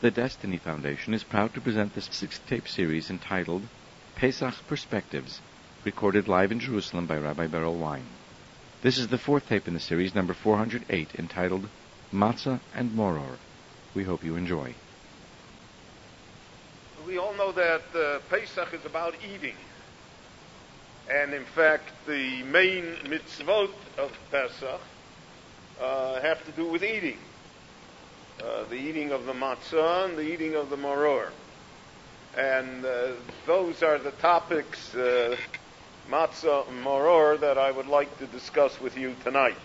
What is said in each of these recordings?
The Destiny Foundation is proud to present this six tape series entitled Pesach Perspectives, recorded live in Jerusalem by Rabbi Berel Wein. This is the fourth tape in the series, number 408, entitled Matzah and Moror. We hope you enjoy. We all know that uh, Pesach is about eating. And in fact, the main mitzvot of Pesach uh, have to do with eating. Uh, the eating of the matzah and the eating of the maror. And uh, those are the topics, uh, matzah and maror, that I would like to discuss with you tonight.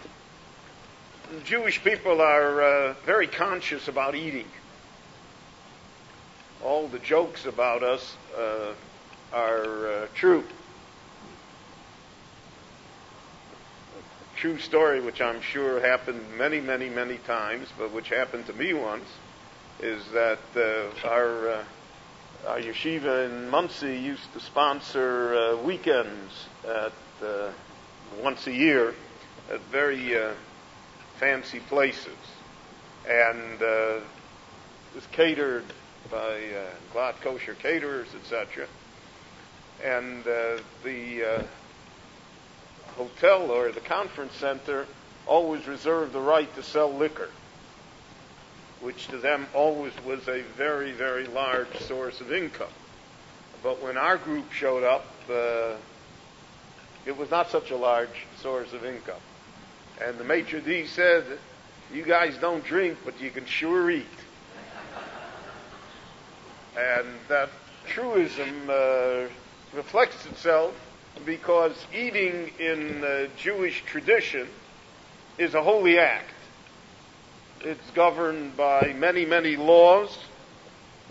Jewish people are uh, very conscious about eating. All the jokes about us uh, are true. True story, which I'm sure happened many, many, many times, but which happened to me once, is that uh, our uh, our yeshiva in Monsey used to sponsor uh, weekends at uh, once a year at very uh, fancy places, and uh, was catered by uh, Kosher caterers, etc. And the hotel or the conference center always reserved the right to sell liquor, which to them always was a very, very large source of income. But when our group showed up, uh, it was not such a large source of income. And the maitre d' said, you guys don't drink, but you can sure eat. and that truism uh, reflects itself because eating in the Jewish tradition is a holy act. It's governed by many, many laws,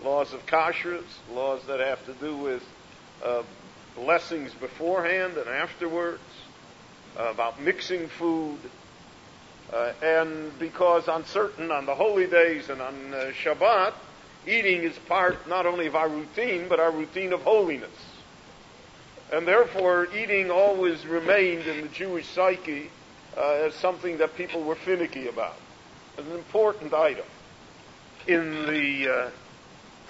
laws of kashrus, laws that have to do with uh, blessings beforehand and afterwards, uh, about mixing food, uh, and because on certain, on the holy days and on uh, Shabbat, eating is part not only of our routine, but our routine of holiness. And therefore, eating always remained in the Jewish psyche uh, as something that people were finicky about, an important item. In the uh,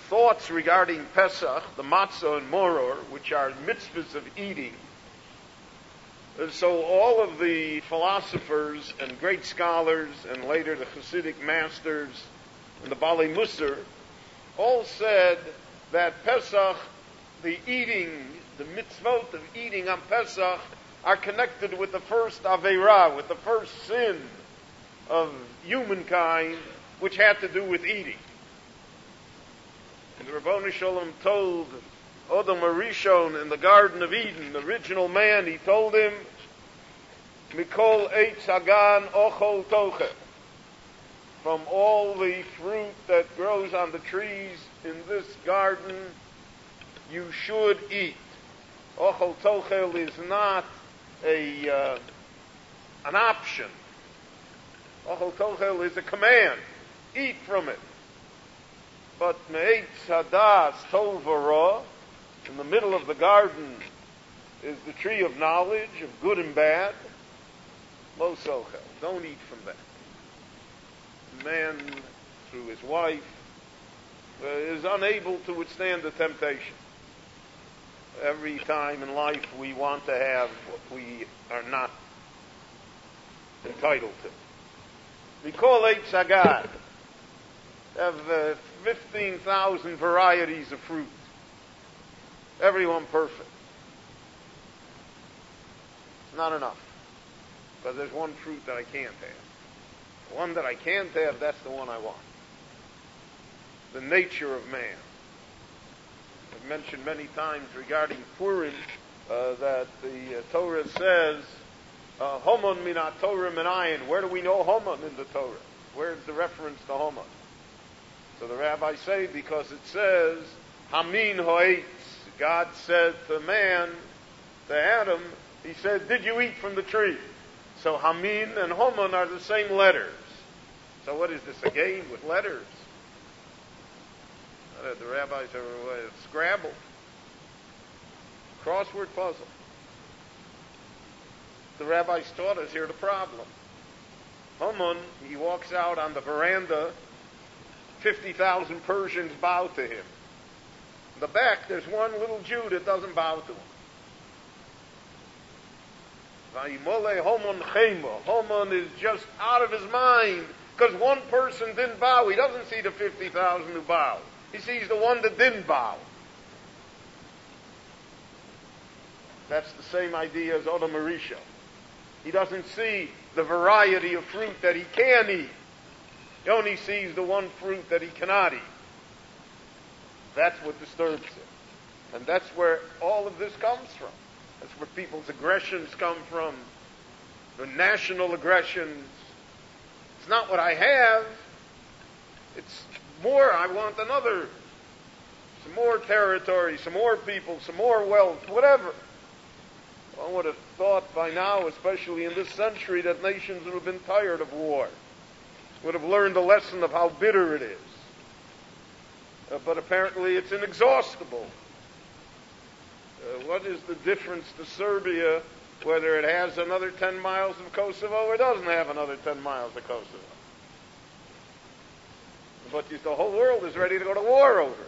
thoughts regarding Pesach, the matzah and moror, which are mitzvahs of eating, and so all of the philosophers and great scholars, and later the Hasidic masters and the Baalei Mussar, all said that Pesach, the eating the mitzvot of eating on Pesach are connected with the first Aveirah, with the first sin of humankind, which had to do with eating. And Rabboni Shalom told Adam Arishon in the Garden of Eden, the original man, he told him, Mikol Eitz Hagan Ochol Toche. From all the fruit that grows on the trees in this garden, you should eat. Ochel tochel is not a uh, an option. Ochel tochel is a command. Eat from it. But me'etz hadas tov in the middle of the garden is the tree of knowledge of good and bad. Lo sochel. Don't eat from that. Man, through his wife, uh, is unable to withstand the temptation every time in life we want to have what we are not entitled to. We call eight sagad. Have uh, 15,000 varieties of fruit. Everyone perfect. It's not enough. Because there's one fruit that I can't have. The one that I can't have, that's the one I want. The nature of man. I've mentioned many times regarding Purim uh, that the uh, Torah says, uh, minat Torah minayin. Where do we know Homon in the Torah? Where's the reference to Homon? So the rabbis say because it says, Hamin hoetz. God said to man, to Adam, he said, did you eat from the tree? So Hamin and Homon are the same letters. So what is this, a game with letters? Uh, the rabbis are uh, scrambled. Crossword puzzle. The rabbis taught us here the problem. Haman, he walks out on the veranda 50,000 Persians bow to him. In the back, there's one little Jew that doesn't bow to him. Haman is just out of his mind because one person didn't bow. He doesn't see the 50,000 who bowed. He sees the one that didn't bow. That's the same idea as Odom HaRishon. He doesn't see the variety of fruit that he can eat. He only sees the one fruit that he cannot eat. That's what disturbs him. And that's where all of this comes from. That's where people's aggressions come from. The national aggressions. It's not what I have. It's more. I want another. Some more territory, some more people, some more wealth, whatever. One would have thought by now, especially in this century, that nations would have been tired of war, would have learned the lesson of how bitter it is. Uh, but apparently it's inexhaustible. Uh, what is the difference to Serbia whether it has another 10 miles of Kosovo or doesn't have another 10 miles of Kosovo? But the whole world is ready to go to war over.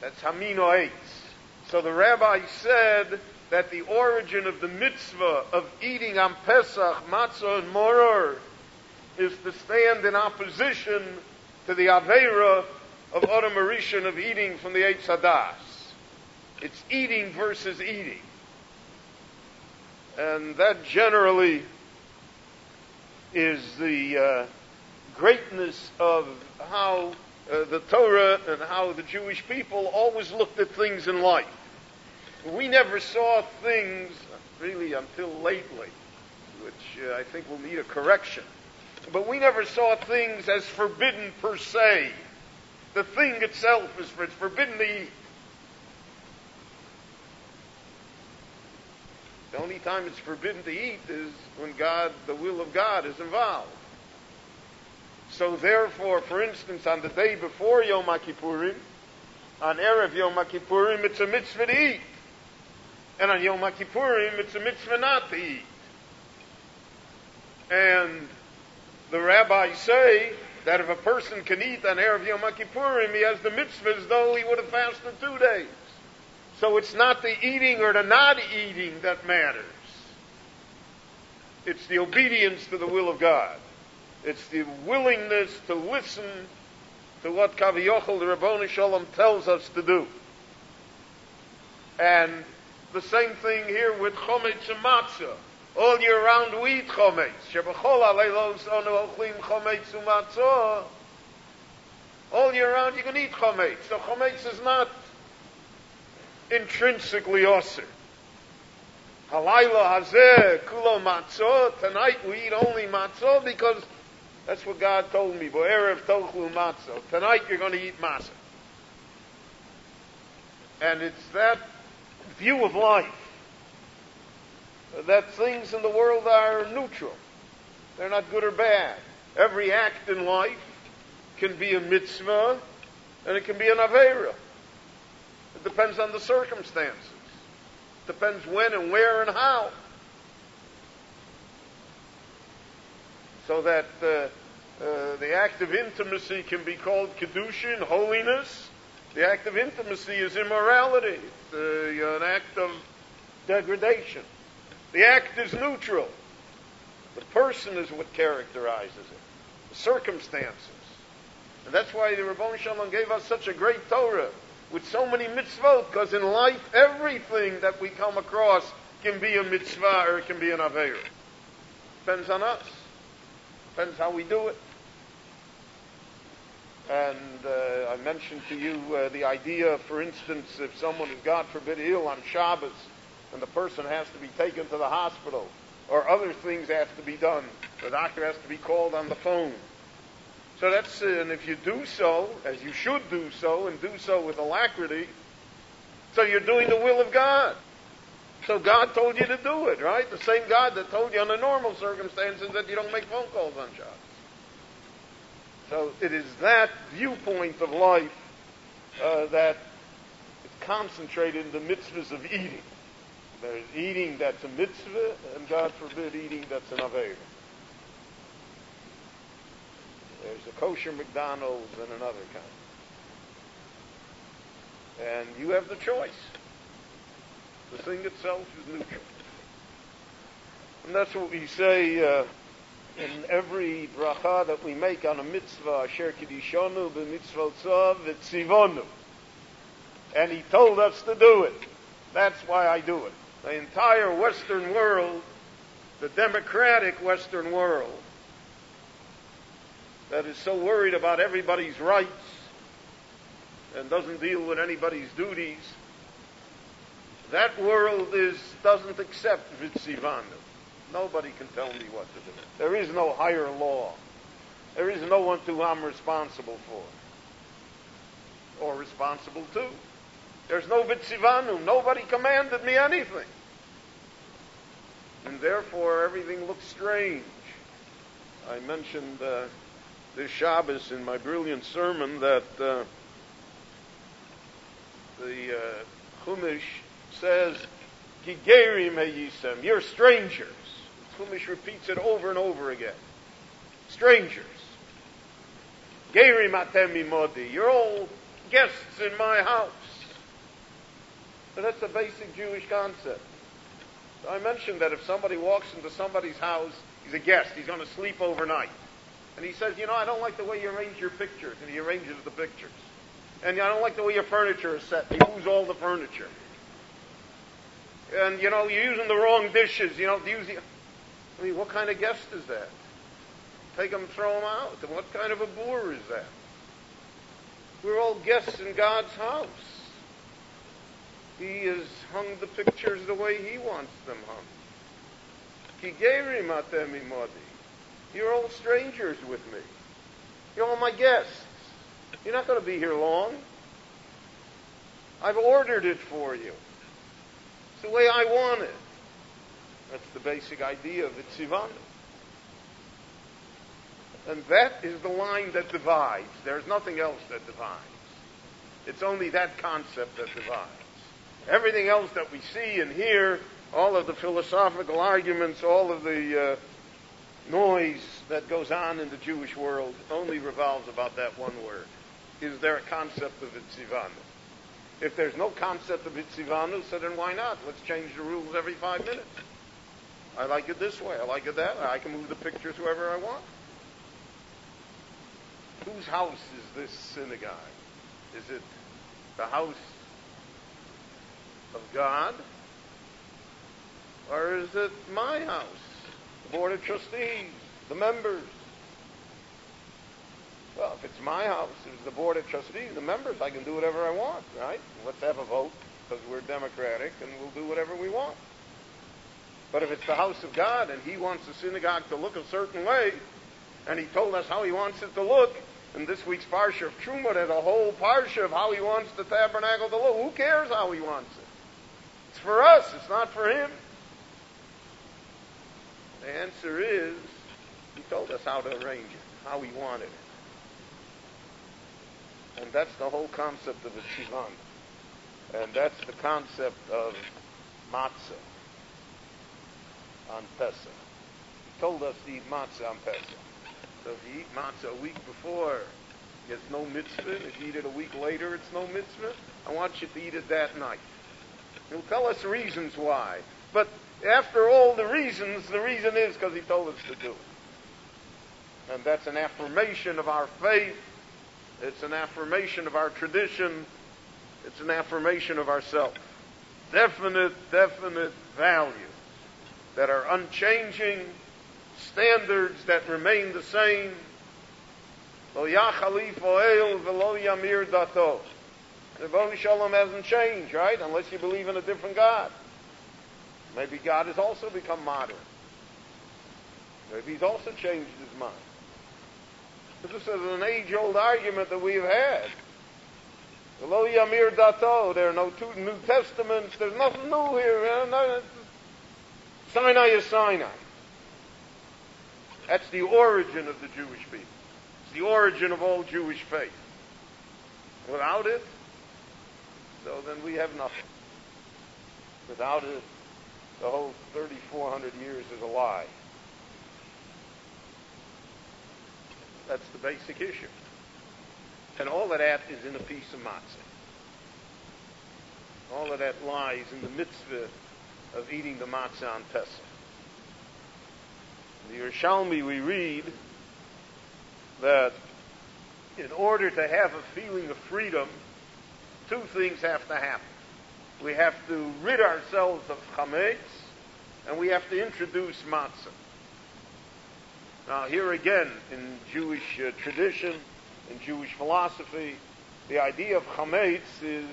That's Hamino 8. So the rabbi said that the origin of the mitzvah of eating on Pesach, matzah, and moror is to stand in opposition to the Aveira of Arishan of eating from the Eitz Hadas. It's eating versus eating. And that generally is the uh, greatness of how uh, the Torah and how the Jewish people always looked at things in life. We never saw things really until lately, which uh, I think will need a correction. But we never saw things as forbidden per se. The thing itself is it's forbidden to eat. The only time it's forbidden to eat is when God, the will of God, is involved. So therefore, for instance, on the day before Yom Kippurim, on Erev Yom Kippurim, it's a mitzvah to eat. And on Yom Kippurim, it's a mitzvah not to eat. And the rabbis say that if a person can eat on Erev Yom Kippurim, he has the mitzvah as though he would have fasted two days. So it's not the eating or the not eating that matters. It's the obedience to the will of God. It's the willingness to listen to what Kaviyachal, the Rabboni Shalom, tells us to do. And the same thing here with chometz and matzah. All year round we eat chometz. Shebachol aleilos onu ochlim chometz umatzah. All year round you can eat chometz. So chometz is not intrinsically osir. Halayla hazeh kulo matzah. Tonight we eat only matzah because that's what God told me. Tonight you're going to eat matzah. And it's that view of life that things in the world are neutral. They're not good or bad. Every act in life can be a mitzvah and it can be an avera. It depends on the circumstances. It depends when and where and how. So that uh, uh, the act of intimacy can be called kedushin, holiness, the act of intimacy is immorality. It's uh, an act of degradation. The act is neutral. The person is what characterizes it. The circumstances. And that's why the Rabbon Shalom gave us such a great Torah with so many mitzvot, because in life, everything that we come across can be a mitzvah or it can be an aver. Depends on us. Depends how we do it. And uh, I mentioned to you uh, the idea, for instance, if someone is, God forbid, ill on Shabbos, and the person has to be taken to the hospital, or other things have to be done, the doctor has to be called on the phone. So that's, uh, and if you do so, as you should do so, and do so with alacrity, so you're doing the will of God. So God told you to do it, right? The same God that told you under normal circumstances that you don't make phone calls on Shabbos. So it is that viewpoint of life uh, that is concentrated in the mitzvahs of eating. There's eating that's a mitzvah, and God forbid eating that's an aveir. there's a kosher McDonald's and another kind. And you have the choice. The thing itself is neutral. And that's what we say uh, in every bracha that we make on a mitzvah, Asher Kiddishonu b'mitzvot tzav v'tzivonu. And he told us to do it. That's why I do it. The entire Western world, the democratic Western world, that is so worried about everybody's rights and doesn't deal with anybody's duties, that world is doesn't accept Vitzivanu. Nobody can tell me what to do. There is no higher law. There is no one to whom I'm responsible for. Or responsible to. There's no Vitzivanu. Nobody commanded me anything. And therefore everything looks strange. I mentioned uh, this Shabbos in my brilliant sermon that uh, the uh, Chumash says, Gigeri meyisem, you're strangers. Chumash repeats it over and over again. Strangers. Geri matemi modi, you're all guests in my house. So that's a basic Jewish concept. I mentioned that if somebody walks into somebody's house, he's a guest, he's going to sleep overnight. And he says, you know, I don't like the way you arrange your pictures. And he arranges the pictures. And I don't like the way your furniture is set. He moves all the furniture. And, you know, you're using the wrong dishes. You know, use I mean, what kind of guest is that? Take them, throw them out. What kind of a boor is that? We're all guests in God's house. He has hung the pictures the way He wants them hung. You're all strangers with me. You're all my guests. You're not going to be here long. I've ordered it for you. The way I want it. That's the basic idea of the tzivanu. And that is the line that divides. There's nothing else that divides. It's only that concept that divides. Everything else that we see and hear, all of the philosophical arguments, all of the uh, noise that goes on in the Jewish world only revolves about that one word. Is there a concept of the Itzivanu? If there's no concept of Itzivanu, so then why not? Let's change the rules every five minutes. I like it this way. I like it that way. I can move the pictures wherever I want. Whose house is this synagogue? Is it the house of God? Or is it my house? The Board of Trustees, the members. Well, if it's my house, it's the Board of Trustees, the members, I can do whatever I want, right? Let's have a vote because we're democratic and we'll do whatever we want. But if it's the house of God and he wants the synagogue to look a certain way, and he told us how he wants it to look, in this week's Parsha of Truma, there's a whole Parsha of how he wants the tabernacle to look. Who cares how he wants it? It's for us, it's not for him. The answer is, he told us how to arrange it, how he wanted it. And that's the whole concept of a Sivan. And that's the concept of matzah on Pesach. He told us to eat matzah on Pesach. So if you eat matzah a week before, it's no mitzvah. If you eat it a week later, it's no mitzvah. I want you to eat it that night. He'll tell us reasons why. But after all the reasons, the reason is because he told us to do it. And that's an affirmation of our faith. It's an affirmation of our tradition. It's an affirmation of ourself. Definite, definite values that are unchanging, standards that remain the same. The Boni Shalom hasn't changed, right? Unless you believe in a different God. Maybe God has also become modern. Maybe he's also changed his mind. This is an age-old argument that we've had. Lo Yamir Dato, there are no two New Testaments, there's nothing new here. Sinai is Sinai. That's the origin of the Jewish people. It's the origin of all Jewish faith. Without it, so then we have nothing. Without it, the whole 3,400 years is a lie. That's the basic issue. And all of that is in a piece of matzah. All of that lies in the mitzvah of eating the matzah on Pesach. In the Yerushalmi we read that in order to have a feeling of freedom, two things have to happen. We have to rid ourselves of chametz, and we have to introduce matzah. Now, here again, in Jewish uh, tradition, in Jewish philosophy, the idea of chametz is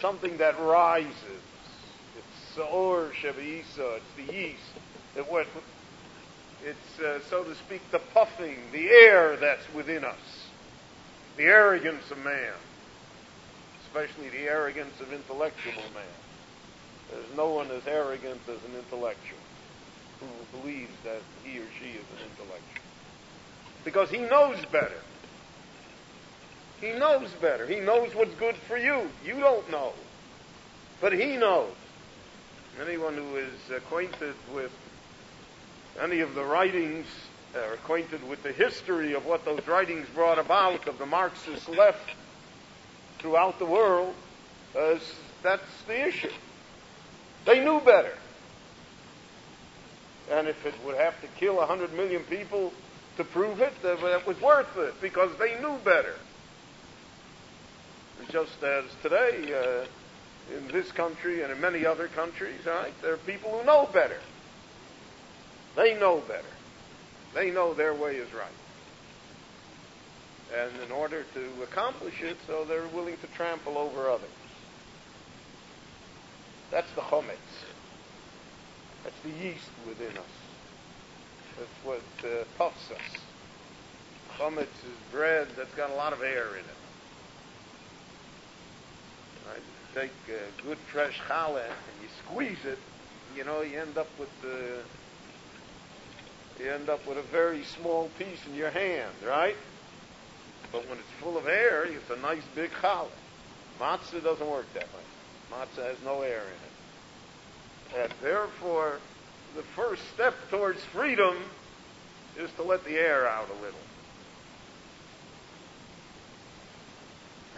something that rises. It's or shebeisa, it's the yeast. It what, it's, uh, so to speak, the puffing, the air that's within us, the arrogance of man, especially the arrogance of intellectual man. There's no one as arrogant as an intellectual who believes that he or she is an intellectual. Because he knows better. He knows better. He knows what's good for you. You don't know. But he knows. Anyone who is acquainted with any of the writings, are acquainted with the history of what those writings brought about of the Marxist left throughout the world, uh, that's the issue. They knew better. And if it would have to kill 100 million people to prove it, that was worth it because they knew better. Just as today, uh, in this country and in many other countries, right, there are people who know better. They know better. They know their way is right. And in order to accomplish it, so they're willing to trample over others. That's the chometz. That's the yeast within us. That's what uh, puffs us. Chometz is bread that's got a lot of air in it. Right? Take uh, good fresh challah and you squeeze it, you know, you end up with the you end up with a very small piece in your hand, right? But when it's full of air, it's a nice big challah. Matzah doesn't work that way. Matzah has no air in it. And therefore, the first step towards freedom is to let the air out a little.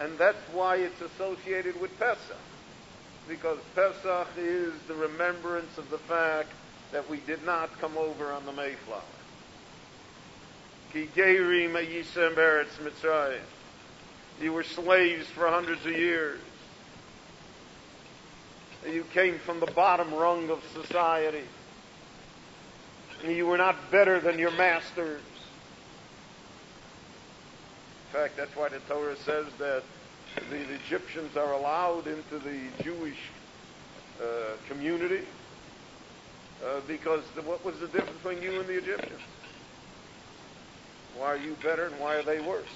And that's why it's associated with Pesach. Because Pesach is the remembrance of the fact that we did not come over on the Mayflower. You were slaves for hundreds of years. You came from the bottom rung of society. You were not better than your masters. In fact, that's why the Torah says that the Egyptians are allowed into the Jewish uh, community uh, because the, what was the difference between you and the Egyptians? Why are you better and why are they worse?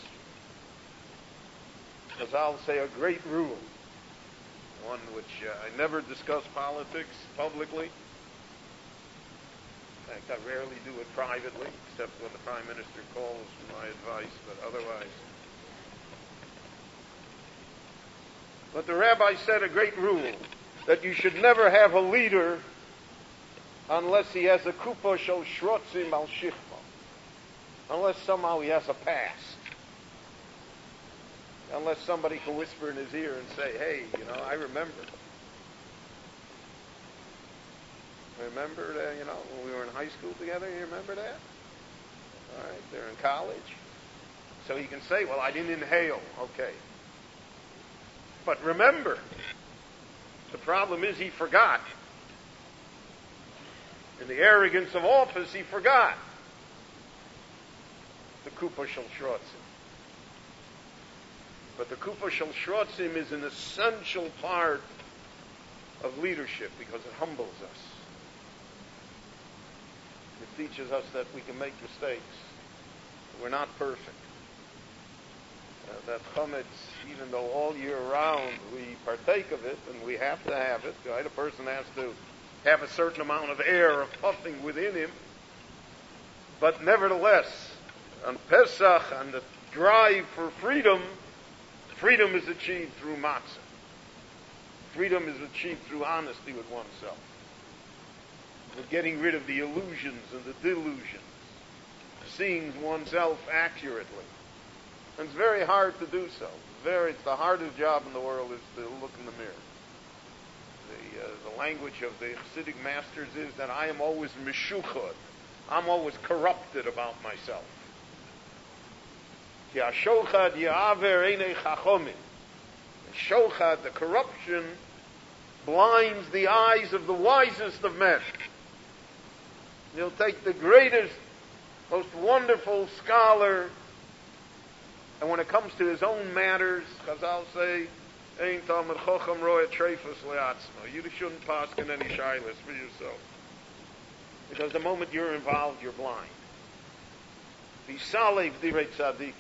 As I'll say, a great rule, one which uh, I never discuss politics publicly. In fact, I rarely do it privately, except when the Prime Minister calls for my advice, but otherwise. But the rabbi said a great rule that you should never have a leader unless he has a kupa shel shrotzim al shichma. Unless somehow he has a past. Unless somebody can whisper in his ear and say, hey, you know, I remember. Remember, that, you know, when we were in high school together, you remember that? All right, they're in college. So he can say, well, I didn't inhale. Okay. But remember, the problem is he forgot. In the arrogance of office, he forgot the Kupa Shel Shrotzim. But the Kupa Shel Shrotzim is an essential part of leadership because it humbles us. It teaches us that we can make mistakes. We're not perfect. Uh, that chametz, even though all year round we partake of it, and we have to have it, right? A person has to have a certain amount of air of puffing within him. But nevertheless, on Pesach, on the drive for freedom, freedom is achieved through matzah. Freedom is achieved through honesty with oneself. With getting rid of the illusions and the delusions. seeing oneself accurately. And it's very hard to do so. Very, it's the hardest job in the world is to look in the mirror. The, uh, the language of the Hasidic masters is that I am always mishuchad. I'm always corrupted about myself. Shochad, the corruption, blinds the eyes of the wisest of men. You'll take the greatest, most wonderful scholar, and when it comes to his own matters, Chazal say, Ein Talmud Chochem Roya Trefus Leatzma. You shouldn't pass in any shilas for yourself. Because the moment you're involved, you're blind. Visalev Direi Tzadiki.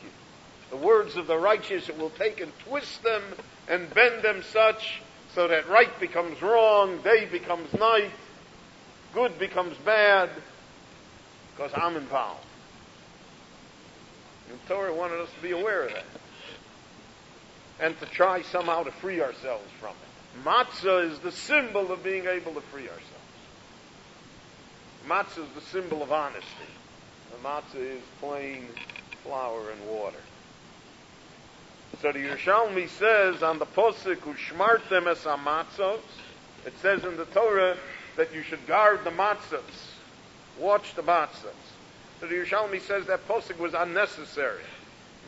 The words of the righteous, it will take and twist them and bend them such so that right becomes wrong, day becomes night, good becomes bad, because I'm involved. And Torah wanted us to be aware of that. And to try somehow to free ourselves from it. Matzah is the symbol of being able to free ourselves. Matzah is the symbol of honesty. The matzah is plain flour and water. So the Yerushalmi says on the posuk "Ushmartem es amatzos," it says in the Torah that you should guard the matzos, watch the matzos. So the Yerushalmi says that posuk was unnecessary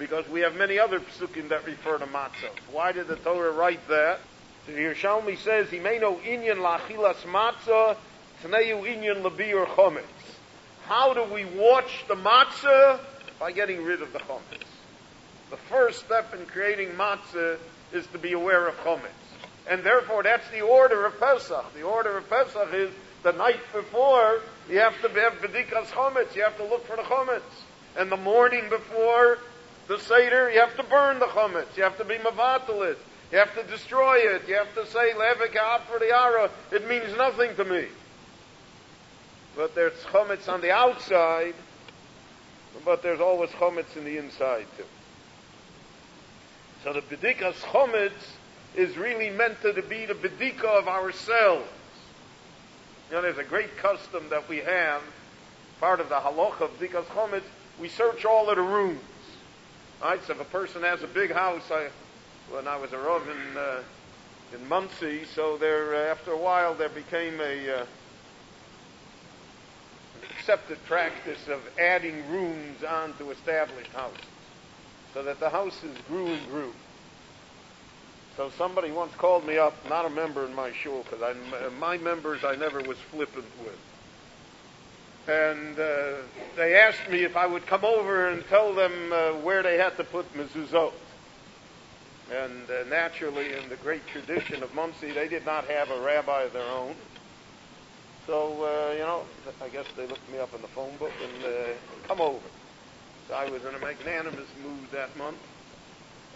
because we have many other psukim that refer to matzos. Why did the Torah write that? The Yerushalmi says he may know inyan lachilas matzah tneyu inyan labir chometz. How do we watch the matzah? By getting rid of the chometz. The first step in creating matzah is to be aware of chometz. And therefore, that's the order of Pesach. The order of Pesach is the night before, you have to have bedikas chometz. You have to look for the chometz. And the morning before the Seder, you have to burn the chometz. You have to be mavatal it. You have to destroy it. You have to say, levika for the ara. It means nothing to me. But there's chometz on the outside, but there's always chometz in the inside too. So the bedikas chometz is really meant to be the bedika of ourselves. You know, there's a great custom that we have, part of the halacha of bedikas chometz, we search all of the rooms. Right? So if a person has a big house, I, when I was a rav in, uh, in Monsey, so there, uh, after a while, there became a, uh, accepted practice of adding rooms onto established houses so that the houses grew and grew. So somebody once called me up, not a member in my shul, because my members I never was flippant with. And uh, they asked me if I would come over and tell them uh, where they had to put mezuzot. And uh, naturally, in the great tradition of Monsey, they did not have a rabbi of their own. So, uh, you know, I guess they looked me up in the phone book and uh, come over. So I was in a magnanimous mood that month.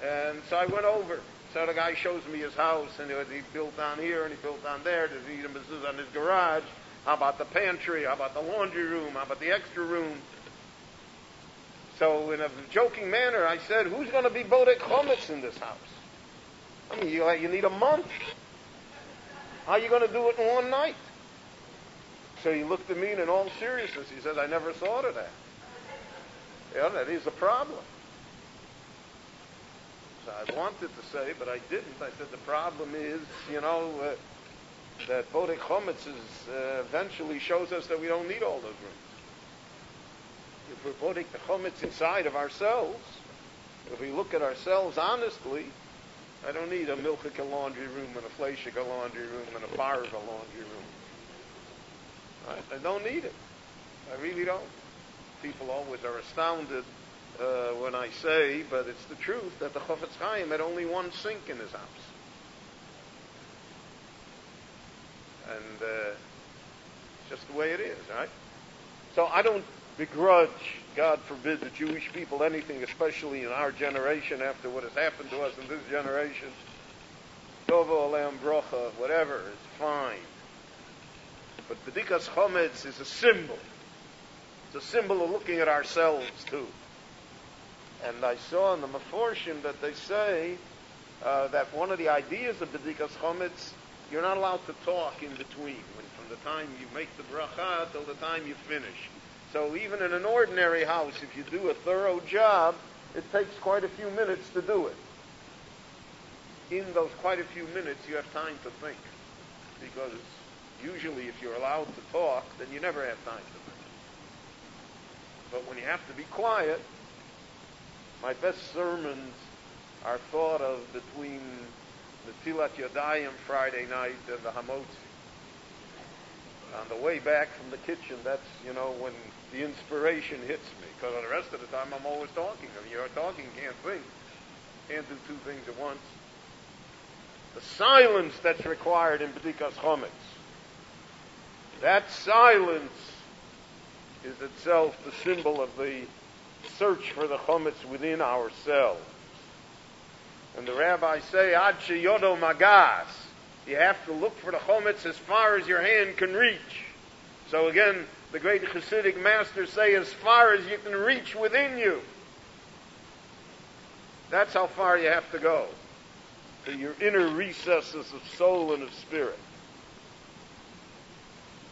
And so I went over. So the guy shows me his house, and he built down here, and he built down there. There's even on his garage. How about the pantry? How about the laundry room? How about the extra room? So in a joking manner, I said, who's going to be Bodek Chometz in this house? I mean, you, you need a month. How are you going to do it in one night? So he looked at me in all seriousness, he says, I never thought of that. Yeah, that is a problem. So I wanted to say, but I didn't. I said the problem is, you know, uh, that Bodek Chometz is, uh, eventually shows us that we don't need all those rooms. If we're Bodek the Chometz inside of ourselves, if we look at ourselves honestly, I don't need a Milchika laundry room and a Fleishika laundry room and a Barva laundry room. I don't need it. I really don't people always are astounded uh, when I say, but it's the truth, that the Chofetz Chaim had only one sink in his house. And uh, it's just the way it is, right? So I don't begrudge, God forbid, the Jewish people anything, especially in our generation after what has happened to us in this generation. Tovo Olam Brocha, whatever, it's fine. But Bedikas Chometz is a symbol it's a symbol of looking at ourselves too. And I saw in the Meforshim that they say uh, that one of the ideas of Bedikas Chometz, you're not allowed to talk in between. When, from the time you make the bracha till the time you finish. So even in an ordinary house, if you do a thorough job, it takes quite a few minutes to do it. In those quite a few minutes, you have time to think. Because usually if you're allowed to talk, then you never have time to think. But when you have to be quiet, my best sermons are thought of between the Tilat Yadayim Friday night and the Hamotzi. On the way back from the kitchen, that's, you know, when the inspiration hits me. Because the rest of the time, I'm always talking. I mean, you're talking, can't think. Can't do two things at once. The silence that's required in B'dikas Chometz. That silence is itself the symbol of the search for the chometz within ourselves. And the rabbis say, Ad yodo magas. You have to look for the chometz as far as your hand can reach. So again, the great Hasidic masters say, as far as you can reach within you. That's how far you have to go. To your inner recesses of soul and of spirit.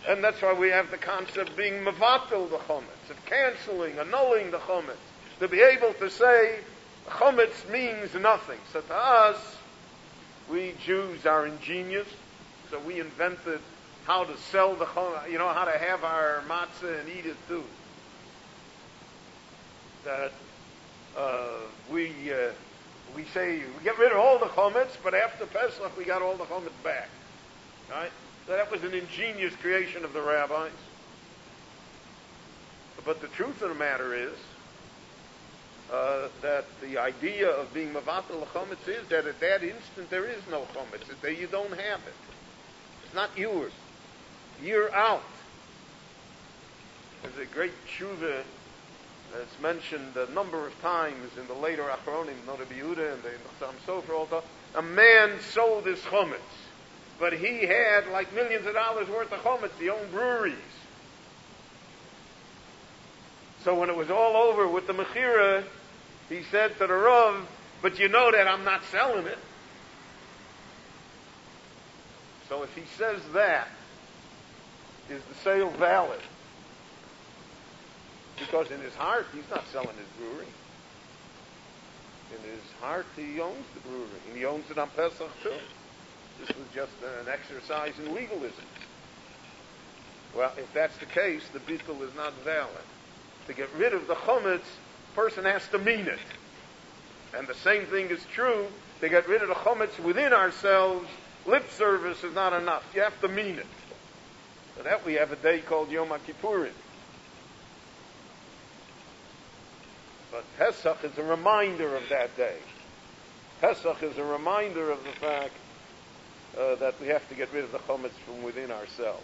And that's why we have the concept of being mavatil the chometz, of canceling, annulling the chometz. To be able to say, chometz means nothing. So to us, we Jews are ingenious, so we invented how to sell the chometz, you know, how to have our matzah and eat it too. That uh, we uh, we say we get rid of all the chometz, but after Pesach we got all the chometz back, right? That was an ingenious creation of the rabbis. But the truth of the matter is uh, that the idea of being mavatal chometz is that at that instant there is no chometz. That you don't have it. It's not yours. You're out. There's a great tshuva that's mentioned a number of times in the later Achronim, Noda Yehuda and the Chassam Sofer, a man sold his chometz but he had like millions of dollars worth of chometz, he owned breweries. So when it was all over with the Mechira, he said to the Rav, but you know that I'm not selling it. So if he says that, is the sale valid? Because in his heart, he's not selling his brewery. In his heart, he owns the brewery. And he owns it on Pesach too. This was just an exercise in legalism. Well, if that's the case, the bittul is not valid. To get rid of the chometz, person has to mean it. And the same thing is true. To get rid of the chometz within ourselves, lip service is not enough. You have to mean it. For that we have a day called Yom Kippurim. But Pesach is a reminder of that day. Pesach is a reminder of the fact uh, that we have to get rid of the chometz from within ourselves.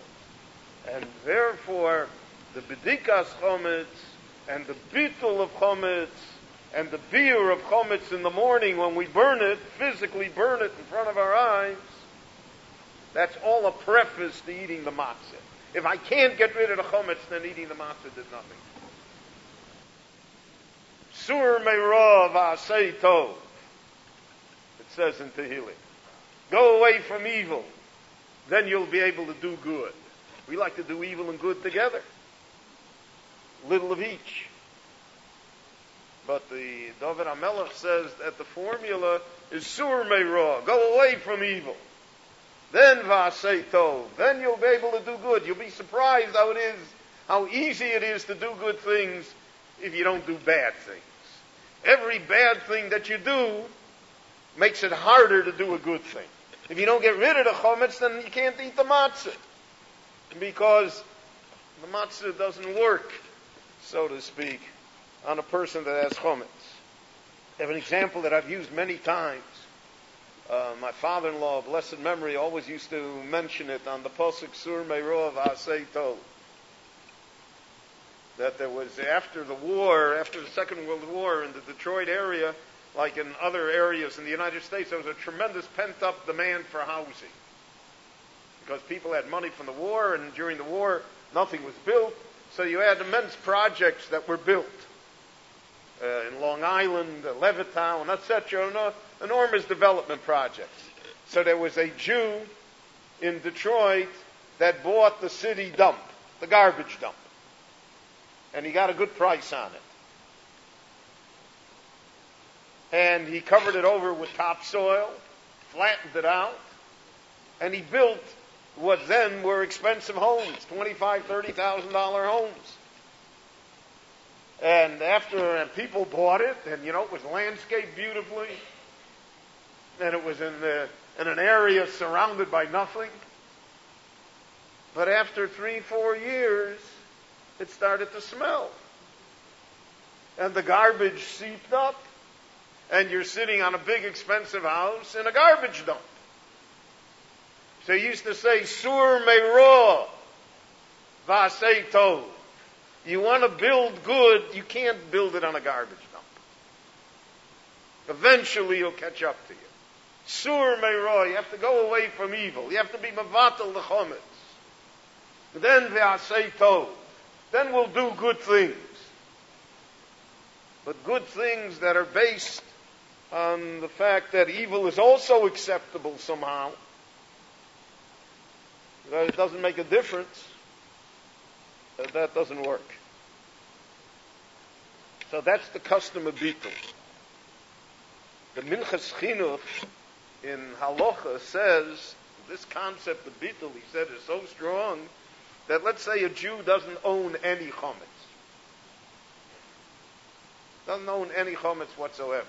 And therefore, the bedikas chometz and the bitul of chometz and the beer of chometz in the morning when we burn it, physically burn it in front of our eyes, that's all a preface to eating the matzah. If I can't get rid of the chometz, then eating the matzah did nothing. Sur me'rov asay tov. It says in Tehillim. Go away from evil. Then you'll be able to do good. We like to do evil and good together. Little of each. But the David HaMelech says that the formula is sur me'ra. Go away from evil. Then v'asei. Then you'll be able to do good. You'll be surprised how it is, how easy it is to do good things if you don't do bad things. Every bad thing that you do makes it harder to do a good thing. If you don't get rid of the chometz, then you can't eat the matzah. Because the matzah doesn't work, so to speak, on a person that has chometz. I have an example that I've used many times. Uh, my father-in-law, blessed memory, always used to mention it on the Posuk Sur Meirov Asei Tov. That there was, after the war, after the Second World War in the Detroit area, like in other areas in the United States, there was a tremendous pent up demand for housing. Because people had money from the war, and during the war, nothing was built. So you had immense projects that were built. Uh, in Long Island, uh, Levittown, etc., enormous development projects. So there was a Jew in Detroit that bought the city dump, the garbage dump. and he got a good price on it. And he covered it over with topsoil, flattened it out, and he built what then were expensive homes, twenty-five, thirty thousand dollar homes. And after and people bought it, and you know, it was landscaped beautifully, and it was in the in an area surrounded by nothing. But after three, four years, it started to smell. And the garbage seeped up, and you're sitting on a big expensive house in a garbage dump. So he used to say, Sur meiro, vasei tov. You want to build good, you can't build it on a garbage dump. Eventually you'll catch up to you. Sur meiro, you have to go away from evil. You have to be mavatal the chometz. Then ve'asei tov. Then we'll do good things. But good things that are based on the fact that evil is also acceptable somehow that it doesn't make a difference, that, doesn't work. So that's the custom of Bittul. The Minchas Chinuch in Halacha says this concept of Bittul, he said, is so strong that let's say a Jew doesn't own any chametz. Doesn't own any chametz whatsoever.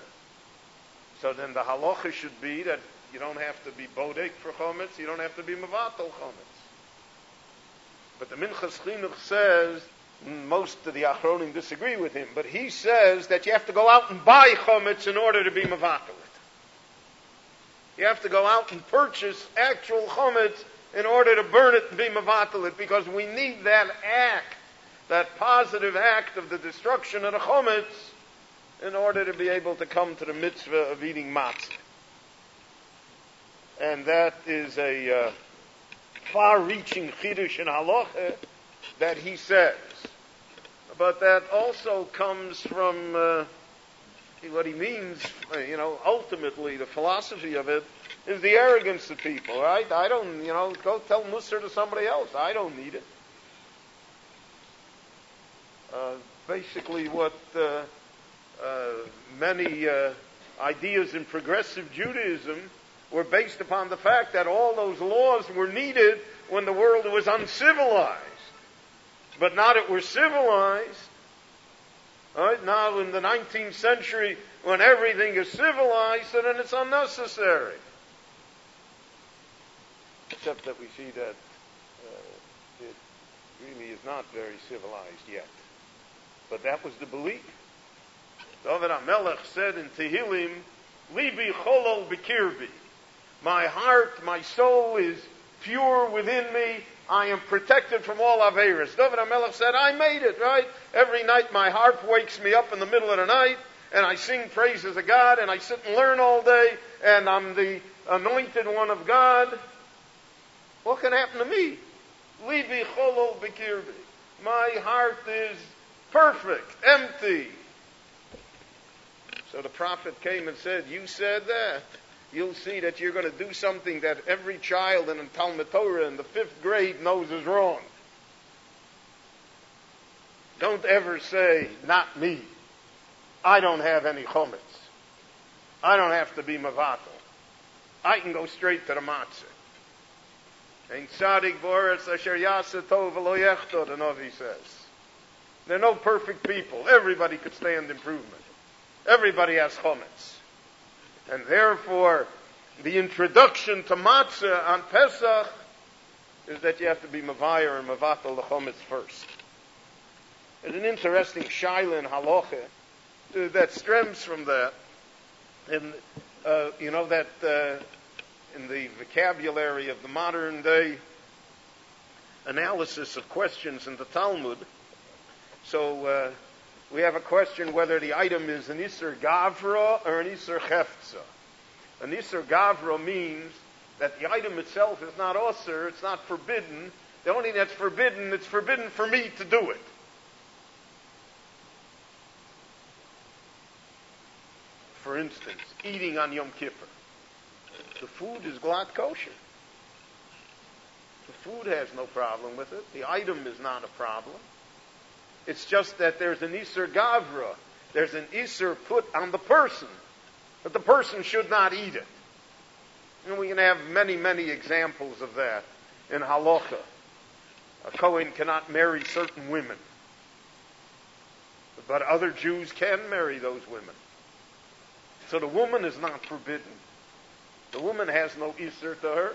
So then the halacha should be that you don't have to be bodek for chometz. You don't have to be mevatel chometz. But the Minchas Chinuch says, most of the Achronim disagree with him, but he says that you have to go out and buy chometz in order to be mevatel it. You have to go out and purchase actual chometz in order to burn it and be mevatel it, because we need that act, that positive act of the destruction of the chometz, in order to be able to come to the mitzvah of eating matzah and that is a uh, far-reaching chiddush in halacha that he says. But that also comes from uh, what he means. Uh, you know, ultimately, the philosophy of it is the arrogance of people. Right? I don't. You know, go tell Musar to somebody else. I don't need it. Uh, basically, what uh, many ideas in progressive Judaism were based upon the fact that all those laws were needed when the world was uncivilized. But now that we're civilized, right, now in the 19th century, when everything is civilized, then it's unnecessary. Except that we see that uh, it really is not very civilized yet. But that was the belief. David HaMelech said in Tehillim, Libi cholol bekirbi. My heart, my soul is pure within me. I am protected from all Averis. David HaMelech said, I made it, right? Every night my harp wakes me up in the middle of the night, and I sing praises of God, and I sit and learn all day, and I'm the anointed one of God. What can happen to me? Libi cholol bekirbi. My heart is perfect, empty. So the prophet came and said, You said that you'll see that you're going to do something that every child in Talmud Torah in the fifth grade knows is wrong. Don't ever say, not me. I don't have any chometz. I don't have to be mavato. I can go straight to the matzah. And tzadik boris asher yasa tov the Novi says. There are no perfect people. Everybody could stand improvement. Everybody has chometz. And therefore, the introduction to matzah on Pesach is that you have to be mavayir and mavatal the chometz first. There's an interesting shaila in halacha uh, that stems from that. And, uh, you know, that uh, in the vocabulary of the modern day analysis of questions in the Talmud, so uh, we have a question whether the item is an Isser Gavra or an Isser Cheftza. An Isser Gavra means that the item itself is not Osir, it's not forbidden. The only thing that's forbidden, it's forbidden for me to do it. For instance, eating on Yom Kippur. The food is glatt kosher. The food has no problem with it. The item is not a problem. It's just that there's an Isser Gavra. There's an Isser put on the person. That the person should not eat it. And we can have many, many examples of that in Halacha. A Kohen cannot marry certain women. But other Jews can marry those women. So the woman is not forbidden. The woman has no Isser to her.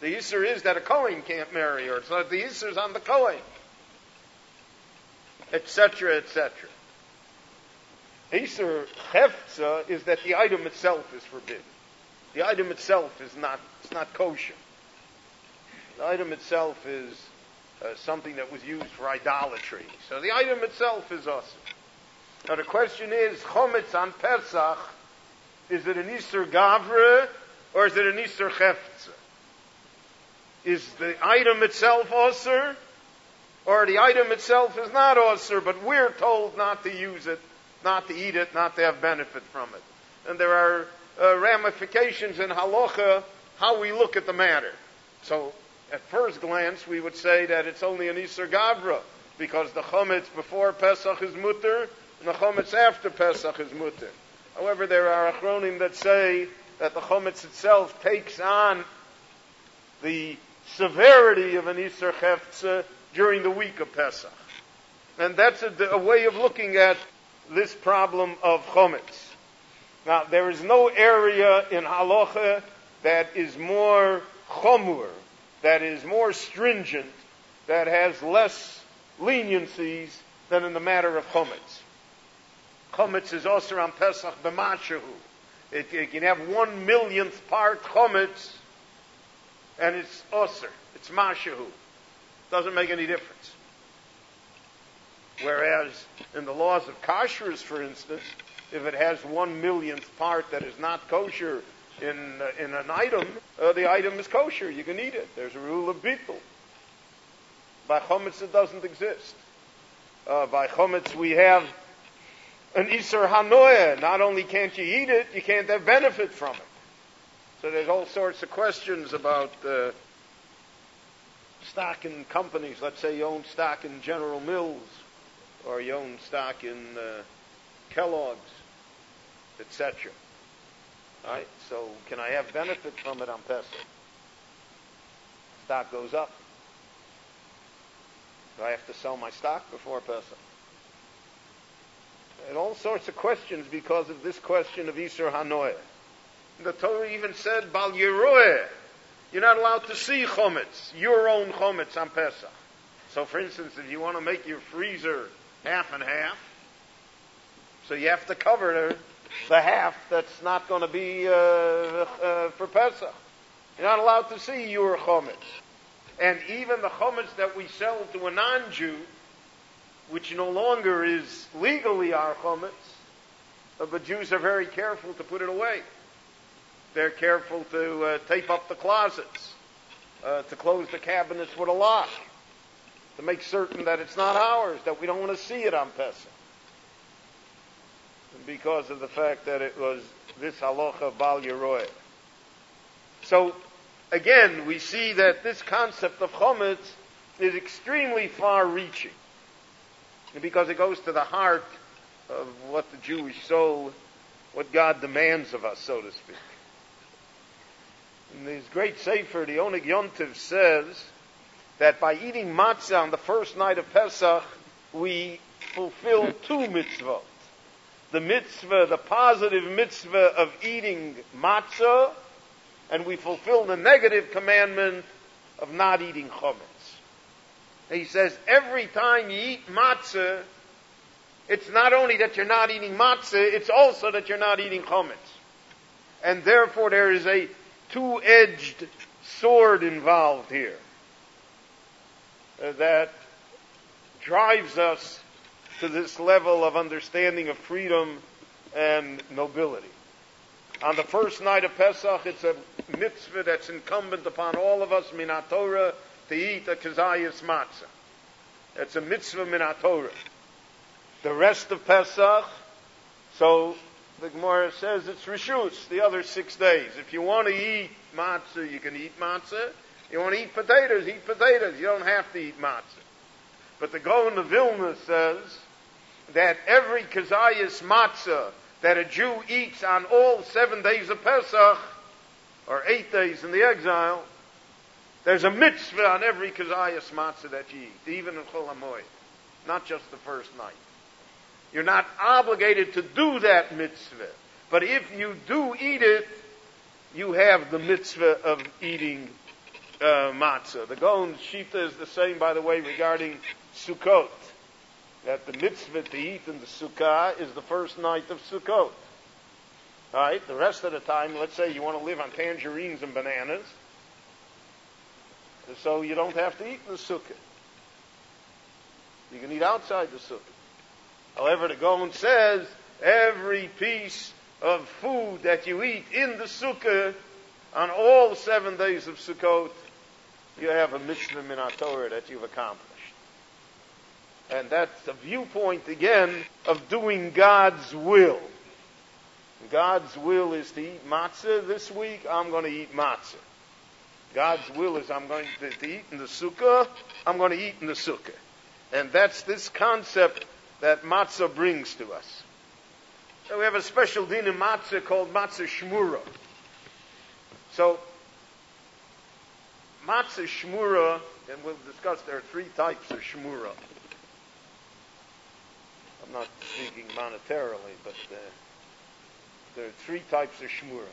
The Isser is that a Kohen can't marry her. So the Isser is on the Kohen. Etc., etc. Isser Hefza is that the item itself is forbidden. The item itself is not, it's not kosher. The item itself is uh, something that was used for idolatry. So the item itself is Osir. Now the question is, chometz on Pesach, is it an Isser Gavre or is it an Isser Hefza? Is the item itself Osir or the item itself is not Osir, but we're told not to use it, not to eat it, not to have benefit from it. And there are uh, ramifications in halacha how we look at the matter. So at first glance, we would say that it's only an Isser Gavra, because the Chometz before Pesach is mutter, and the Chometz after Pesach is mutter. However, there are Achronim that say that the Chometz itself takes on the severity of an Isser Cheftze during the week of Pesach. And that's a, a way of looking at this problem of Chometz. Now, there is no area in Halacha that is more chomur, that is more stringent, that has less leniencies than in the matter of chometz. Chometz is also on Pesach b'mashahu. It, it, can have one millionth part chometz, and it's osir. It's mashahu. Doesn't make any difference. Whereas in the laws of kashrus, for instance, if it has one millionth part that is not kosher in, uh, in an item, uh, the item is kosher. You can eat it. There's a rule of bittul. By chometz, it doesn't exist. Uh, by chometz, we have an iser hanoah. Not only can't you eat it, you can't have benefit from it. So there's all sorts of questions about uh, stock in companies. Let's say you own stock in General Mills, or you own stock in uh, Kellogg's, etc. Right? So can I have benefit from it on Pesach? Stock goes up. Do I have to sell my stock before Pesach? And all sorts of questions because of this question of Isser Hanoah. The Torah even said, Bal Yeroeh. You're not allowed to see chometz, your own chometz on Pesach. So, for instance, if you want to make your freezer half and half, so you have to cover the half that's not going to be uh, uh, for Pesach. You're not allowed to see your chometz. And even the chometz that we sell to a non-Jew, which no longer is legally our chometz, but Jews are very careful to put it away. They're careful to uh, tape up the closets, uh, to close the cabinets with a lock, to make certain that it's not ours, that we don't want to see it on Pesach because of the fact that it was this halacha bal yeroeh. So, again, we see that this concept of chometz is extremely far-reaching because it goes to the heart of what the Jewish soul, what God demands of us, so to speak. In this great sefer, the Oneg Yontiv says that by eating matzah on the first night of Pesach, we fulfill two mitzvot the mitzvah, the positive mitzvah of eating matzah, and we fulfill the negative commandment of not eating chametz. He says every time you eat matzah, it's not only that you're not eating matzah, it's also that you're not eating chametz. And therefore there is a two-edged sword involved here uh, that drives us to this level of understanding of freedom and nobility. On the first night of Pesach, it's a mitzvah that's incumbent upon all of us, minat Torah, to eat a kazayas matzah. It's a mitzvah minat Torah. The rest of Pesach, so the Gemara says it's rishus, the other six days. If you want to eat matzah, you can eat matzah. You want to eat potatoes, eat potatoes. You don't have to eat matzah. But the Gaon of Vilna says that every kazayas matzah that a Jew eats on all seven days of Pesach, or eight days in the exile, there's a mitzvah on every kazayas matzah that you eat, even in Chol HaMoed, not just the first night. You're not obligated to do that mitzvah. But if you do eat it, you have the mitzvah of eating uh, matzah. The Gaon Shita is the same, by the way, regarding Sukkot. That the mitzvah to eat in the Sukkah is the first night of Sukkot. Alright, the rest of the time, let's say you want to live on tangerines and bananas, so you don't have to eat in the Sukkah. You can eat outside the Sukkah. However, the Gaon says every piece of food that you eat in the Sukkah on all seven days of Sukkot, you have a mitzvah min Torah that you've accomplished. And that's the viewpoint again of doing God's will. God's will is to eat matzah this week. I'm going to eat matzah. God's will is I'm going to, to eat in the sukkah. I'm going to eat in the sukkah. And that's this concept that matzah brings to us. So we have a special din in matzah called matzah shmura. So, matzah shmura, and we'll discuss there are three types of shmura. I'm not speaking monetarily, but uh, there are three types of shmura.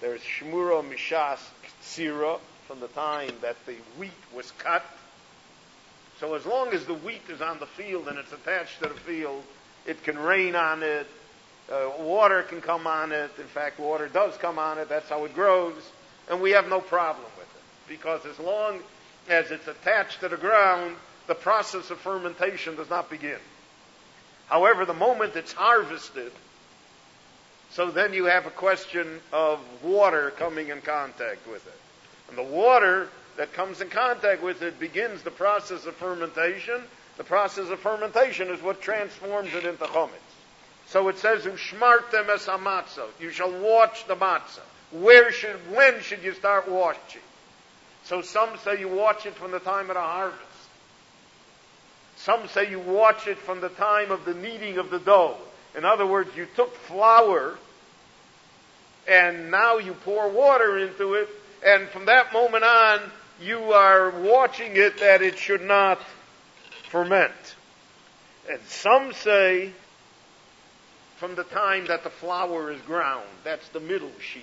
There's shmura mishas ktsira, from the time that the wheat was cut. So as long as the wheat is on the field and it's attached to the field, it can rain on it, uh, water can come on it. In fact, water does come on it. That's how it grows. And we have no problem with it. Because as long as it's attached to the ground, the process of fermentation does not begin. However, the moment it's harvested, so then you have a question of water coming in contact with it. And the water that comes in contact with it begins the process of fermentation. The process of fermentation is what transforms it into chometz. So it says, "Ushmartem es matzah." You shall watch the matzah. Where should, when should you start watching? So some say you watch it from the time of the harvest. Some say you watch it from the time of the kneading of the dough. In other words, you took flour and now you pour water into it, and from that moment on, you are watching it that it should not ferment. And some say from the time that the flour is ground. That's the middle shita.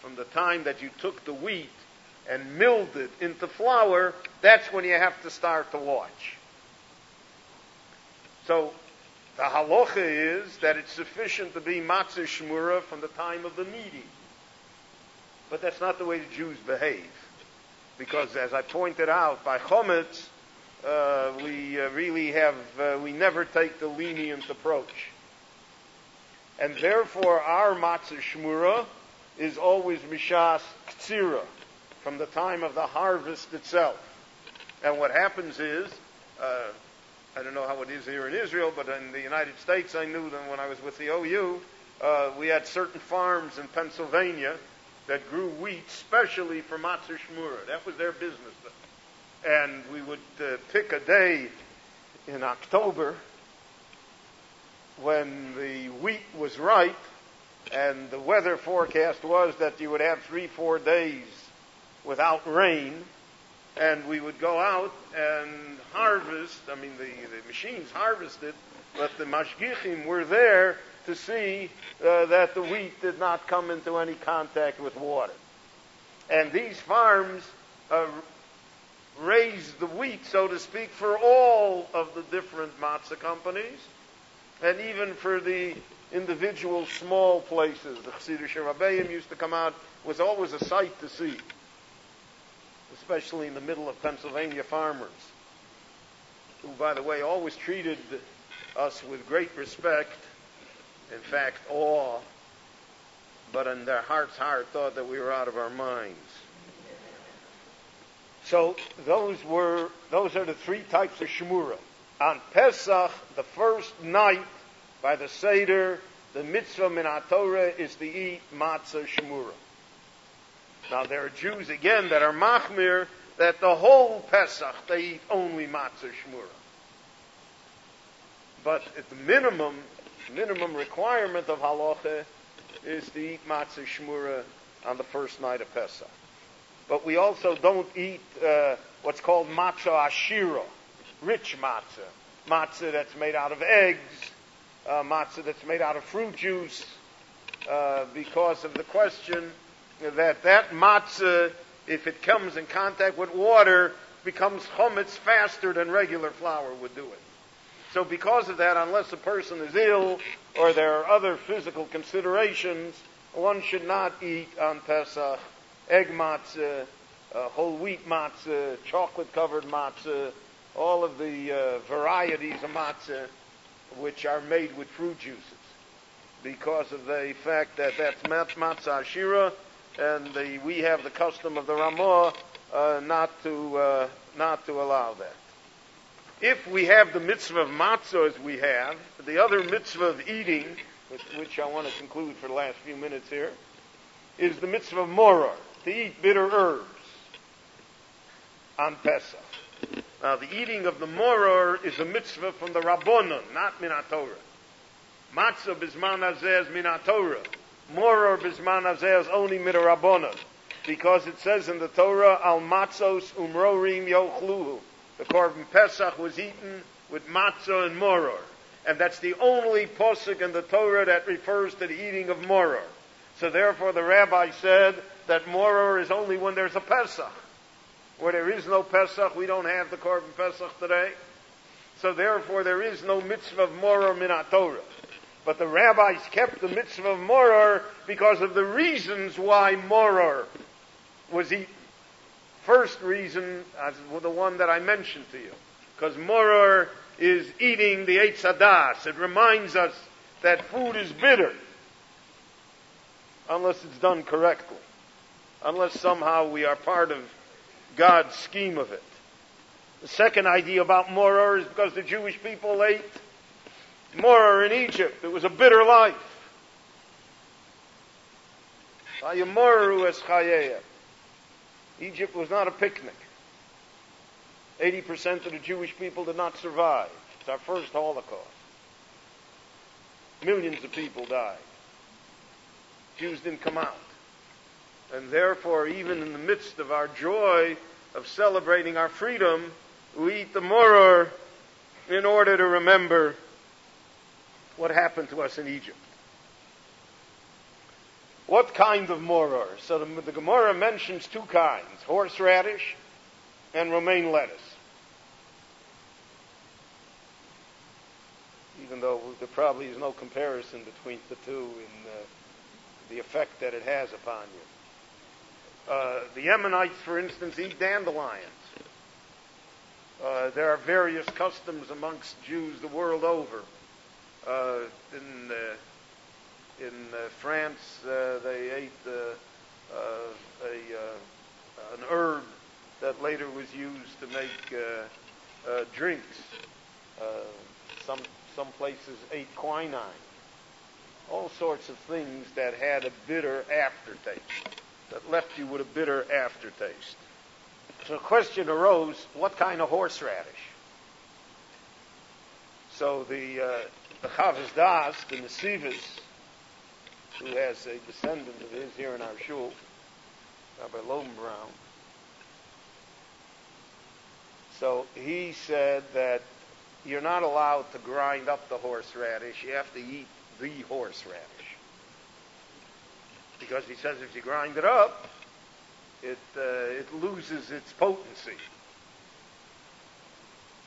From the time that you took the wheat and milled it into flour, that's when you have to start to watch. So the halacha is that it's sufficient to be matzah shmura from the time of the kneading. But that's not the way the Jews behave. Because as I pointed out, by chometz, uh, we uh, really have, uh, we never take the lenient approach. And therefore, our matzah shmura is always mishas ktsira, from the time of the harvest itself. And what happens is, uh, I don't know how it is here in Israel, but in the United States, I knew them when I was with the OU. Uh, we had certain farms in Pennsylvania that grew wheat specially for matzah shmura. That was their business. And we would uh, pick a day in October when the wheat was ripe, and the weather forecast was that you would have three, four days without rain, and we would go out and harvest. I mean, the, the machines harvested, but the mashgichim were there to see uh, that the wheat did not come into any contact with water. And these farms uh, raised the wheat, so to speak, for all of the different matzah companies, and even for the individual small places. The Chassidish Rabbeim used to come out, was always a sight to see especially in the middle of Pennsylvania farmers, who, by the way, always treated us with great respect, in fact, awe, but in their heart's heart thought that we were out of our minds. So those were those are the three types of shmura. On Pesach, the first night by the Seder, the mitzvah min Torah is to eat matzah shmura. Now there are Jews again that are machmir that the whole Pesach they eat only matzah shmura. But at the minimum, minimum requirement of halacha is to eat matzah shmura on the first night of Pesach. But we also don't eat uh, what's called matzah ashira, rich matzah, matzah that's made out of eggs, uh, matzah that's made out of fruit juice, uh, because of the question that that matzah, if it comes in contact with water, becomes chometz faster than regular flour would do it. So because of that, unless a person is ill or there are other physical considerations, one should not eat on Pesach egg matzah, uh, whole wheat matzah, chocolate covered matzah, all of the uh, varieties of matzah which are made with fruit juices because of the fact that that's matzah shira, and the, we have the custom of the Ramah uh, not to uh, not to allow that. If we have the mitzvah of matzah as we have, the other mitzvah of eating, with which I want to conclude for the last few minutes here, is the mitzvah of moror, to eat bitter herbs on Pesach. Now, the eating of the moror is a mitzvah from the Rabbonon, not Minat Torah. Matzah bisman hazeh is Minat Torah. Moror bisman hazeh is only Rabbonon. Because it says in the Torah, Al matzos umrorim yochluhu. The korban Pesach was eaten with matzah and moror. And that's the only posuk in the Torah that refers to the eating of moror. So therefore the rabbi said that moror is only when there's a Pesach. Where there is no Pesach, we don't have the korban Pesach today. So therefore there is no mitzvah of moror minat Torah. But the rabbis kept the mitzvah of moror because of the reasons why moror was eaten. First reason, as the one that I mentioned to you, because moror is eating the Eitz Hadas. It reminds us that food is bitter unless it's done correctly, unless somehow we are part of God's scheme of it. The second idea about moror is because the Jewish people ate moror in Egypt. It was a bitter life. Egypt was not a picnic. 80% of the Jewish people did not survive. It's our first Holocaust. Millions of people died. Jews didn't come out. And therefore, even in the midst of our joy of celebrating our freedom, we eat the moror in order to remember what happened to us in Egypt. What kind of moror? So the, the Gemara mentions two kinds horseradish and romaine lettuce. Even though there probably is no comparison between the two in uh, the effect that it has upon you. Uh, the Yemenites, for instance, eat dandelions. Uh, there are various customs amongst Jews the world over. Uh, in in uh, France, uh, they ate uh, a an herb that later was used to make drinks. some some places ate quinine all sorts of things that had a bitter aftertaste, that left you with a bitter aftertaste. So the question arose, what kind of horseradish? So the uh, the Chavos Das, the Nesivus, who has a descendant of his here in our shul, Rabbi Lorberbaum. So he said that you're not allowed to grind up the horseradish. You have to eat the horseradish. Because he says if you grind it up, it, uh, it loses its potency.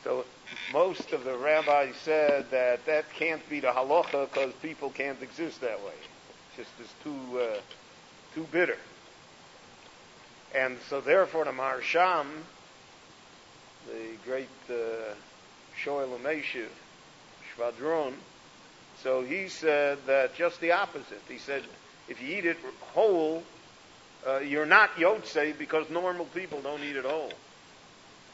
So most of the rabbis said that that can't be the halacha because people can't exist that way. Just it's too uh, too bitter. And so therefore the Maharsham, the great uh, Sholom Shvadron, so he said that just the opposite. He said, if you eat it whole, uh, you're not yotze because normal people don't eat it whole.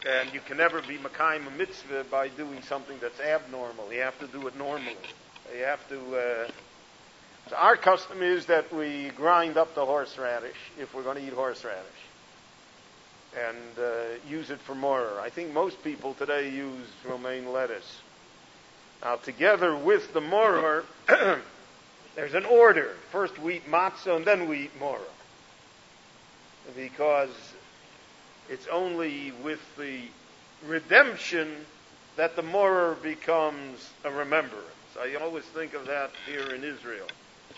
And you can never be Makayim a mitzvah by doing something that's abnormal. You have to do it normally. You have to. Uh, so our custom is that we grind up the horseradish if we're going to eat horseradish. and uh, use it for moror. I think most people today use romaine lettuce. Now, together with the moror, there's an order. First we eat matzah and then we eat moror. Because it's only with the redemption that the moror becomes a remembrance. I always think of that here in Israel,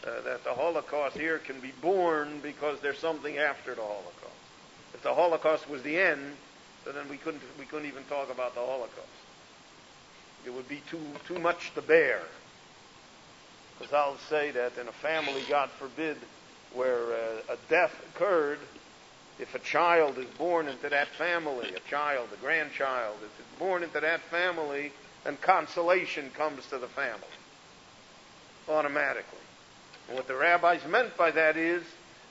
uh, that the Holocaust here can be born because there's something after the Holocaust. If the Holocaust was the end, then we couldn't we couldn't even talk about the Holocaust. It would be too too much to bear. Because I'll say that in a family, God forbid, where uh, a death occurred, if a child is born into that family, a child, a grandchild, if it's born into that family, then consolation comes to the family automatically. What the rabbis meant by that is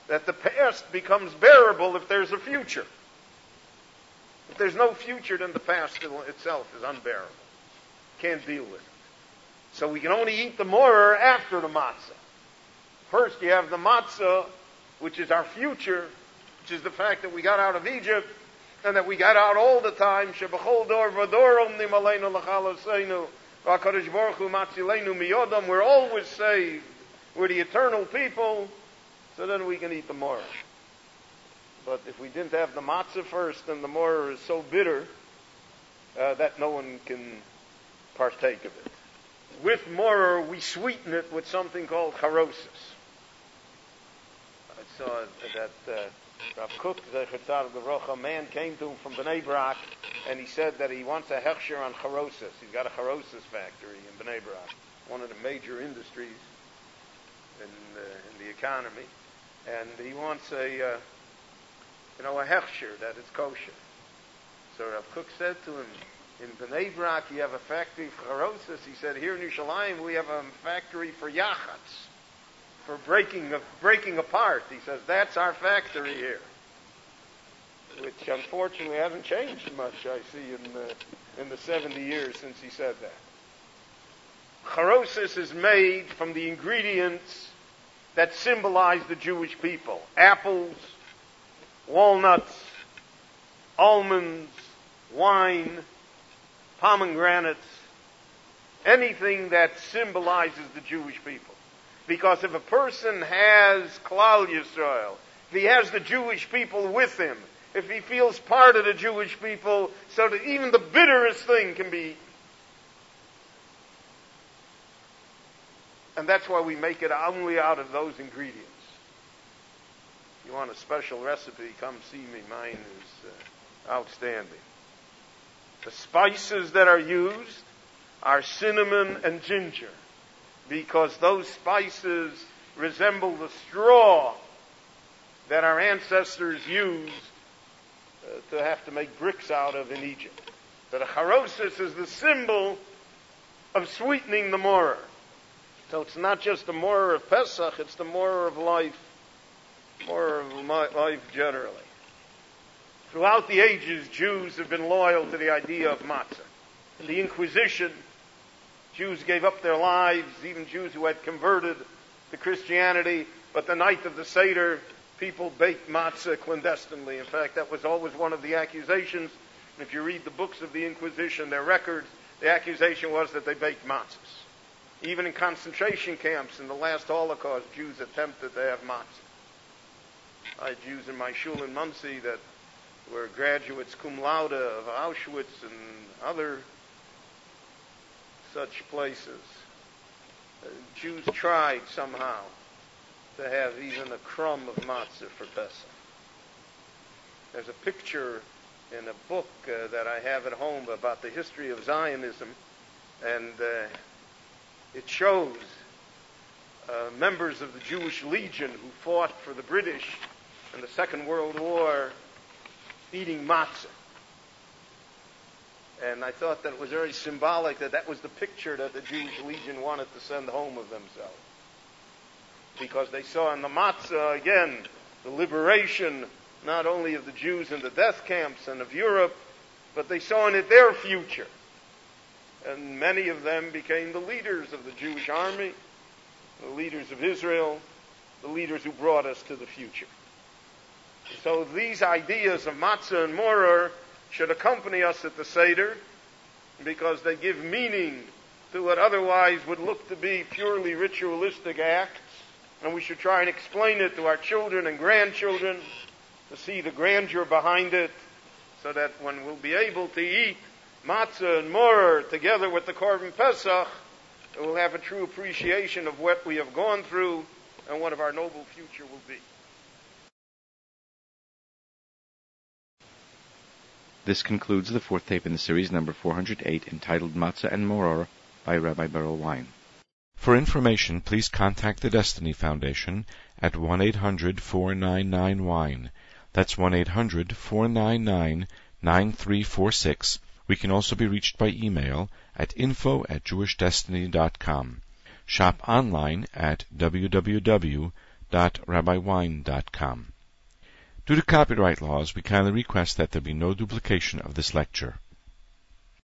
that the past becomes bearable if there's a future. If there's no future, then the past itself is unbearable. Can't deal with it. So we can only eat the moror after the matzah. First, you have the matzah, which is our future, which is the fact that we got out of Egypt and that we got out all the time. We're always saved. We're the eternal people. So then we can eat the moror. But if we didn't have the matzah first, then the moror is so bitter uh, that no one can partake of it. With moror, we sweeten it with something called charosis. I saw that uh, Rav Kook, the Chatzar Baruch, a man came to him from Bnei Brak, and he said that he wants a hechsher on charosis. He's got a charosis factory in Bnei Brak, one of the major industries in, uh, in the economy and he wants a, uh, you know, a hechsher that is kosher. So Rav Kook said to him, in Bnei Brak you have a factory for charosis. He said, here in Yerushalayim we have a factory for yachats, for breaking, breaking apart. He says, that's our factory here. Which unfortunately hasn't changed much, I see, in the, in the 70 years since he said that. Charosis is made from the ingredients that symbolize the Jewish people apples, walnuts, almonds, wine, pomegranates, anything that symbolizes the Jewish people. Because if a person has Klal Yisrael, if he has the Jewish people with him, if he feels part of the Jewish people, so that even the bitterest thing can be And that's why we make it only out of those ingredients. If you want a special recipe, come see me. Mine is uh, outstanding. The spices that are used are cinnamon and ginger because those spices resemble the straw that our ancestors used uh, to have to make bricks out of in Egypt. That a is the symbol of sweetening the moror. So it's not just the moror of Pesach, it's the moror of life, moror of life generally. Throughout the ages, Jews have been loyal to the idea of matzah. In the Inquisition, Jews gave up their lives, even Jews who had converted to Christianity, but the night of the Seder, people baked matzah clandestinely. In fact, that was always one of the accusations. And if you read the books of the Inquisition, their records, the accusation was that they baked matzahs. Even in concentration camps in the last Holocaust, Jews attempted to have matzah. I had Jews in my shul in Monsey that were graduates cum laude of Auschwitz and other such places. Uh, Jews tried somehow to have even a crumb of matzah for Pesach. There's a picture in a book uh, that I have at home about the history of Zionism, and uh, it shows uh, members of the Jewish Legion who fought for the British in the Second World War eating matzah. And I thought that it was very symbolic that that was the picture that the Jewish Legion wanted to send home of themselves. Because they saw in the matzah, again, the liberation not only of the Jews in the death camps and of Europe, but they saw in it their future and many of them became the leaders of the Jewish army, the leaders of Israel, the leaders who brought us to the future. So these ideas of matzah and moror should accompany us at the Seder because they give meaning to what otherwise would look to be purely ritualistic acts. And we should try and explain it to our children and grandchildren to see the grandeur behind it so that when we'll be able to eat matzah and moror together with the Korban Pesach, we'll have a true appreciation of what we have gone through and what of our noble future will be. This concludes the fourth tape in the series, number 408, entitled Matzah and Moror by Rabbi Berel Wein. For information, please contact the Destiny Foundation at 1-800-499-WEIN. That's 1-800-499-9346. We can also be reached by email at info at jewishdestiny.com. Shop online at www.rabbiwein.com. Due to copyright laws, we kindly request that there be no duplication of this lecture.